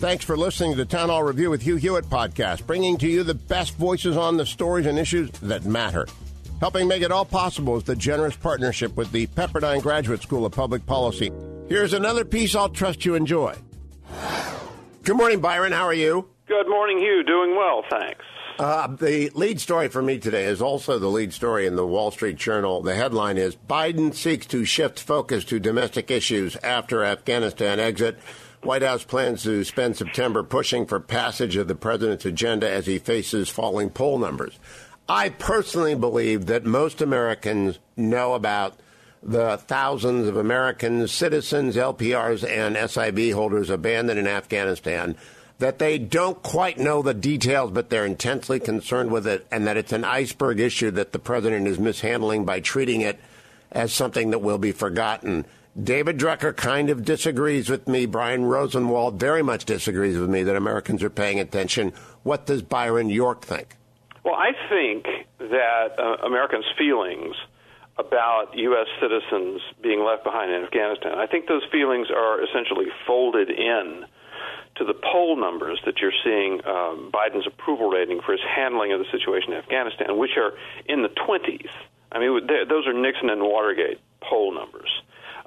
Thanks for listening to the Town Hall Review with Hugh Hewitt podcast, bringing to you the best voices on the stories and issues that matter. Helping make it all possible is the generous partnership with the Pepperdine Graduate School of Public Policy. Here's another piece I'll trust you enjoy. Good morning, Byron. How are you? Good morning, Hugh. Doing well, thanks. Uh, the lead story for me today is also the lead story in the Wall Street Journal. The headline is Biden seeks to shift focus to domestic issues after Afghanistan exit. White House plans to spend September pushing for passage of the president's agenda as he faces falling poll numbers. I personally believe that most Americans know about the thousands of American citizens, LPRs, and SIV holders abandoned in Afghanistan, that they don't quite know the details, but they're intensely concerned with it, and that it's an iceberg issue that the president is mishandling by treating it as something that will be forgotten. David Drucker kind of disagrees with me. Brian Rosenwald very much disagrees with me that Americans are paying attention. What does Byron York think? Well, I think that uh, Americans' feelings about U.S. citizens being left behind in Afghanistan, I think those feelings are essentially folded in to the poll numbers that you're seeing um, Biden's approval rating for his handling of the situation in Afghanistan, which are in the 20s. I mean, those are Nixon and Watergate poll numbers.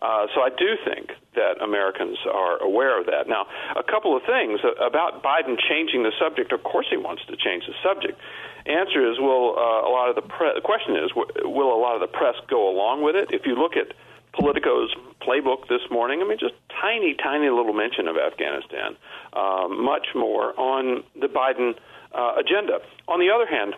Uh, so I do think that Americans are aware of that. Now, a couple of things about Biden changing the subject. Of course, he wants to change the subject. Answer is, will uh, a lot of the pre- the question is, will a lot of the press go along with it? If you look at Politico's playbook this morning, I mean, just tiny, tiny little mention of Afghanistan, uh, much more on the Biden uh, agenda. On the other hand,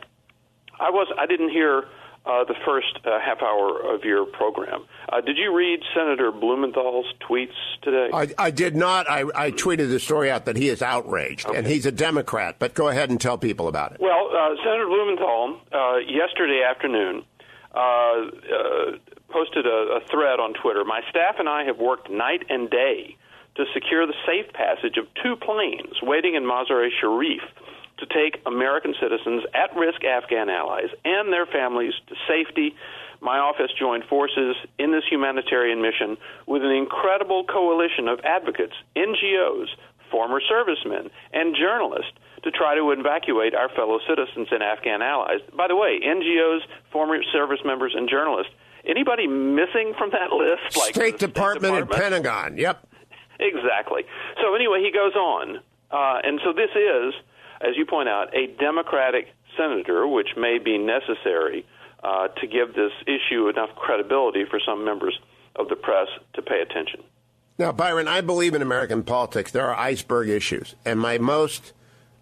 I was I didn't hear uh, the first uh, half hour of your program. Uh, did you read Senator Blumenthal's tweets today? I, I did not. I, I, tweeted the story out that he is outraged, okay. and he's a Democrat. But go ahead and tell people about it. Well, uh, Senator Blumenthal uh, yesterday afternoon uh, posted a, a thread on Twitter. My staff and I have worked night and day to secure the safe passage of two planes waiting in Mazar-e-Sharif to take American citizens, at risk Afghan allies, and their families to safety. My office joined forces in this humanitarian mission with an incredible coalition of advocates, NGOs, former servicemen, and journalists to try to evacuate our fellow citizens and Afghan allies. By the way, NGOs, former service members, and journalists. Anybody missing from that list? Like State, Department, State Department and Pentagon. Yep. Exactly. So anyway, he goes on, uh, and so this is as you point out, a Democratic senator, which may be necessary uh, to give this issue enough credibility for some members of the press to pay attention. Now, Byron, I believe in American politics. There are iceberg issues, and my most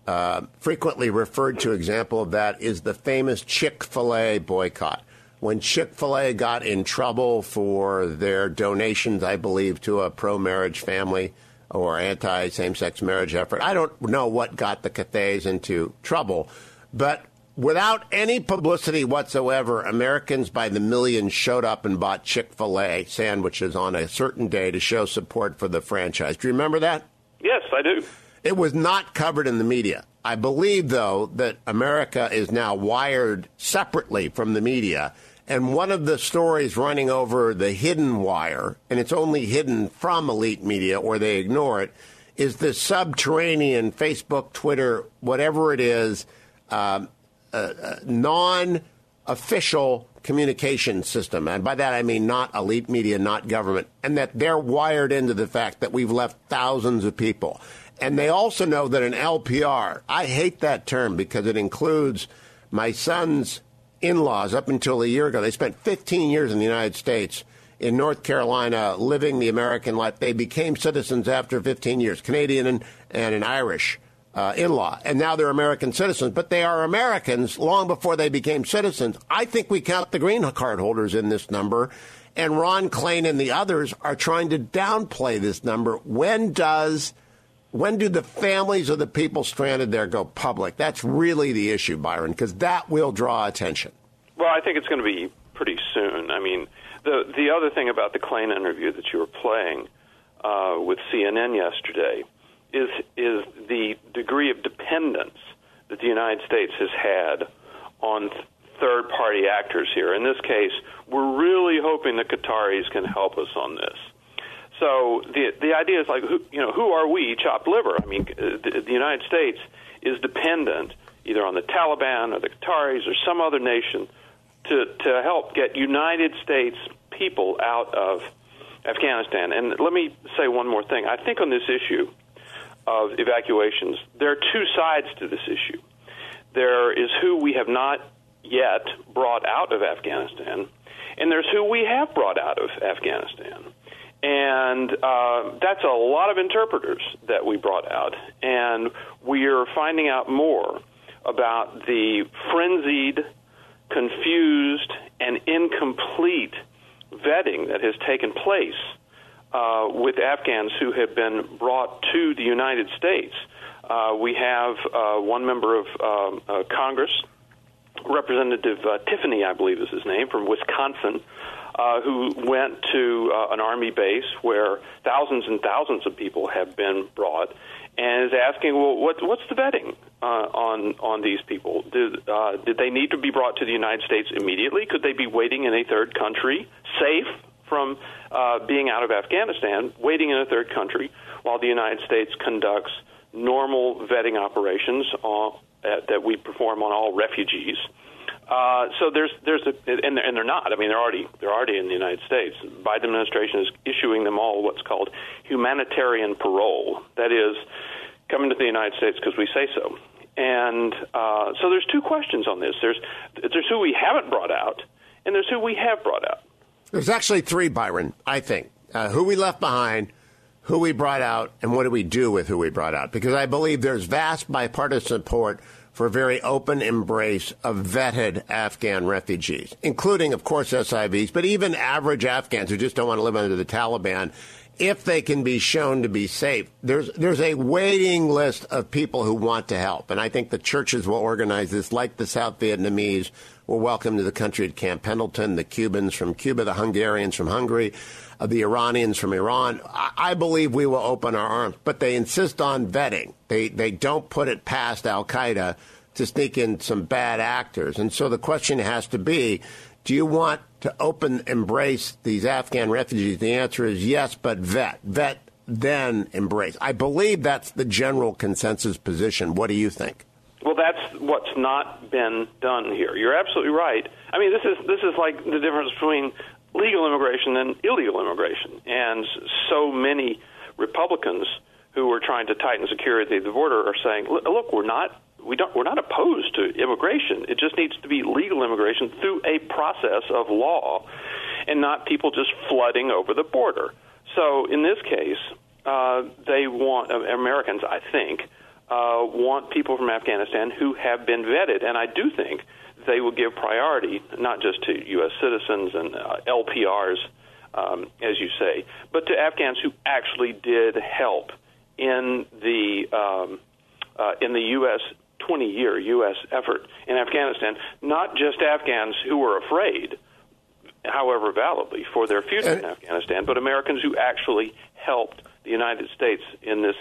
uh, frequently referred to example of that is the famous Chick fil A boycott. When Chick fil A got in trouble for their donations, I believe, to a pro marriage family, or anti same sex marriage effort. I don't know what got the Cathys into trouble, but without any publicity whatsoever, Americans by the millions showed up and bought Chick fil A sandwiches on a certain day to show support for the franchise. Do you remember that? Yes, I do. It was not covered in the media. I believe, though, that America is now wired separately from the media and one of the stories running over the hidden wire, and it's only hidden from elite media or they ignore it, is the subterranean Facebook, Twitter, whatever it is, um, uh, uh, non official communication system. And by that I mean not elite media, not government, and that they're wired into the fact that we've left thousands of people. And they also know that an LPR, I hate that term because it includes my son's in laws up until a year ago. They spent 15 years in the United States, in North Carolina, living the American life. They became citizens after 15 years, Canadian and, and an Irish. Uh, in law, and now they're American citizens, but they are Americans long before they became citizens. I think we count the green card holders in this number, and Ron Klain and the others are trying to downplay this number. When does When do the families of the people stranded there go public? That's really the issue, Byron, because that will draw attention. Well, I think it's going to be pretty soon. I mean, the the other thing about the Klain interview that you were playing uh, with CNN yesterday is is the degree of dependence that the United States has had on third party actors here. In this case, we're really hoping the Qataris can help us on this. So the the idea is like, who, you know, who are we? Chopped liver. I mean, uh, the, the United States is dependent either on the Taliban or the Qataris or some other nation to to help get United States people out of Afghanistan. And let me say one more thing. I think on this issue of evacuations, there are two sides to this issue. There is who we have not yet brought out of Afghanistan, and there's who we have brought out of Afghanistan. And uh, that's a lot of interpreters that we brought out. And we are finding out more about the frenzied, confused, and incomplete vetting that has taken place uh, with Afghans who have been brought to the United States. Uh, we have uh, one member of um, uh, Congress, Representative uh, Tiffany, I believe is his name, from Wisconsin, uh, who went to uh, an army base where thousands and thousands of people have been brought, and is asking, well, what, what's the vetting uh, on on these people? Did uh, did they need to be brought to the United States immediately? Could they be waiting in a third country, safe from uh, being out of Afghanistan, waiting in a third country while the United States conducts normal vetting operations on, uh, that we perform on all refugees? Uh, so there's there's a and and they're not. I mean, they're already they're already in the United States. The Biden administration is issuing them all what's called humanitarian parole. That is, coming to the United States because we say so. And uh, so there's two questions on this. There's there's who we haven't brought out, and there's who we have brought out. There's actually three, Byron. I think uh, who we left behind, who we brought out, and what do we do with who we brought out? Because I believe there's vast bipartisan support for a very open embrace of vetted Afghan refugees, including, of course, SIVs, but even average Afghans who just don't want to live under the Taliban. If they can be shown to be safe, there's there's a waiting list of people who want to help, and I think the churches will organize this, like the South Vietnamese were welcome to the country at Camp Pendleton, the Cubans from Cuba, the Hungarians from Hungary, uh, the Iranians from Iran. I, I believe we will open our arms, but they insist on vetting. They they don't put it past Al Qaeda to sneak in some bad actors, and so the question has to be: Do you want to open embrace these Afghan refugees? The answer is yes, but vet vet then embrace. I believe that's the general consensus position. What do you think? Well, that's what's not been done here. You're absolutely right. I mean, this is this is like the difference between legal immigration and illegal immigration, and so many Republicans who are trying to tighten security at the border are saying, "Look, we're not." We don't, we're not opposed to immigration. It just needs to be legal immigration through a process of law and not people just flooding over the border. So in this case, uh, they want, uh, Americans, I think, uh, want people from Afghanistan who have been vetted, and I do think they will give priority not just to U.S. citizens and uh, LPRs, um, as you say, but to Afghans who actually did help in the um, uh, in the U.S. 20-year U.S. effort in Afghanistan. Not just Afghans who were afraid, however validly, for their future in Afghanistan, but Americans who actually helped the United States in this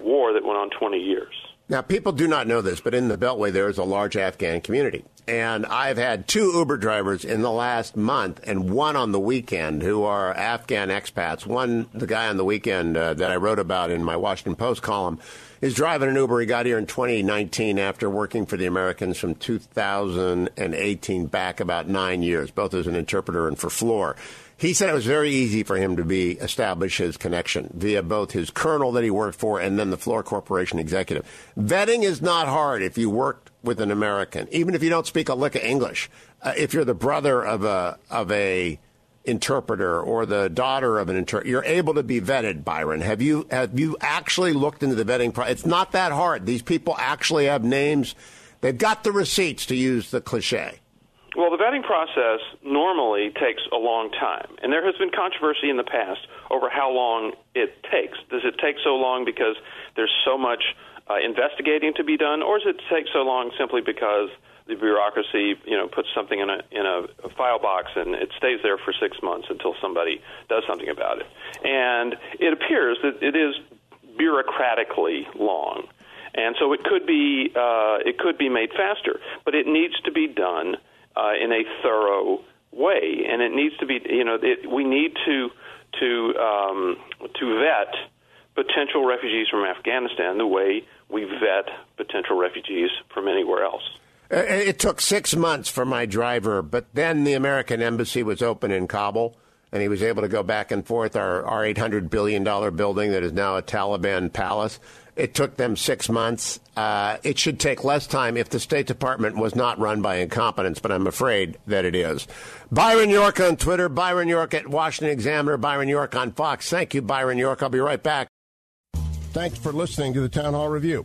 war that went on 20 years. Now, people do not know this, but in the Beltway, there is a large Afghan community. And I've had two Uber drivers in the last month and one on the weekend who are Afghan expats. One, the guy on the weekend uh, that I wrote about in my Washington Post column, is driving an Uber. He got here in 2019 after working for the Americans from 2018 back about nine years, both as an interpreter and for Fluor. He said it was very easy for him to be establish his connection via both his colonel that he worked for and then the Fluor Corporation executive. Vetting is not hard if you worked with an American, even if you don't speak a lick of English. Uh, if you're the brother of a of a interpreter or the daughter of an interpreter, you're able to be vetted. Byron, have you have you actually looked into the vetting process? It's not that hard. These people actually have names. They've got the receipts to use the cliche. Well, the vetting process normally takes a long time, and there has been controversy in the past over how long it takes. Does it take so long because there's so much uh, investigating to be done, or does it take so long simply because the bureaucracy, you know, puts something in a in a, file box and it stays there for six months until somebody does something about it? And it appears that it is bureaucratically long, and so it could be uh, it could be made faster, but it needs to be done uh, in a thorough way, and it needs to be you know it, we need to to um, to vet potential refugees from Afghanistan the way we vet potential refugees from anywhere else. Uh, it took six months for my driver, but then the American embassy was open in Kabul, and he was able to go back and forth our, our $800 billion building that is now a Taliban palace. It took them six months. Uh, it should take less time if the State Department was not run by incompetence, but I'm afraid that it is. Byron York on Twitter, Byron York at Washington Examiner, Byron York on Fox. Thank you, Byron York. I'll be right back. Thanks for listening to the Town Hall Review.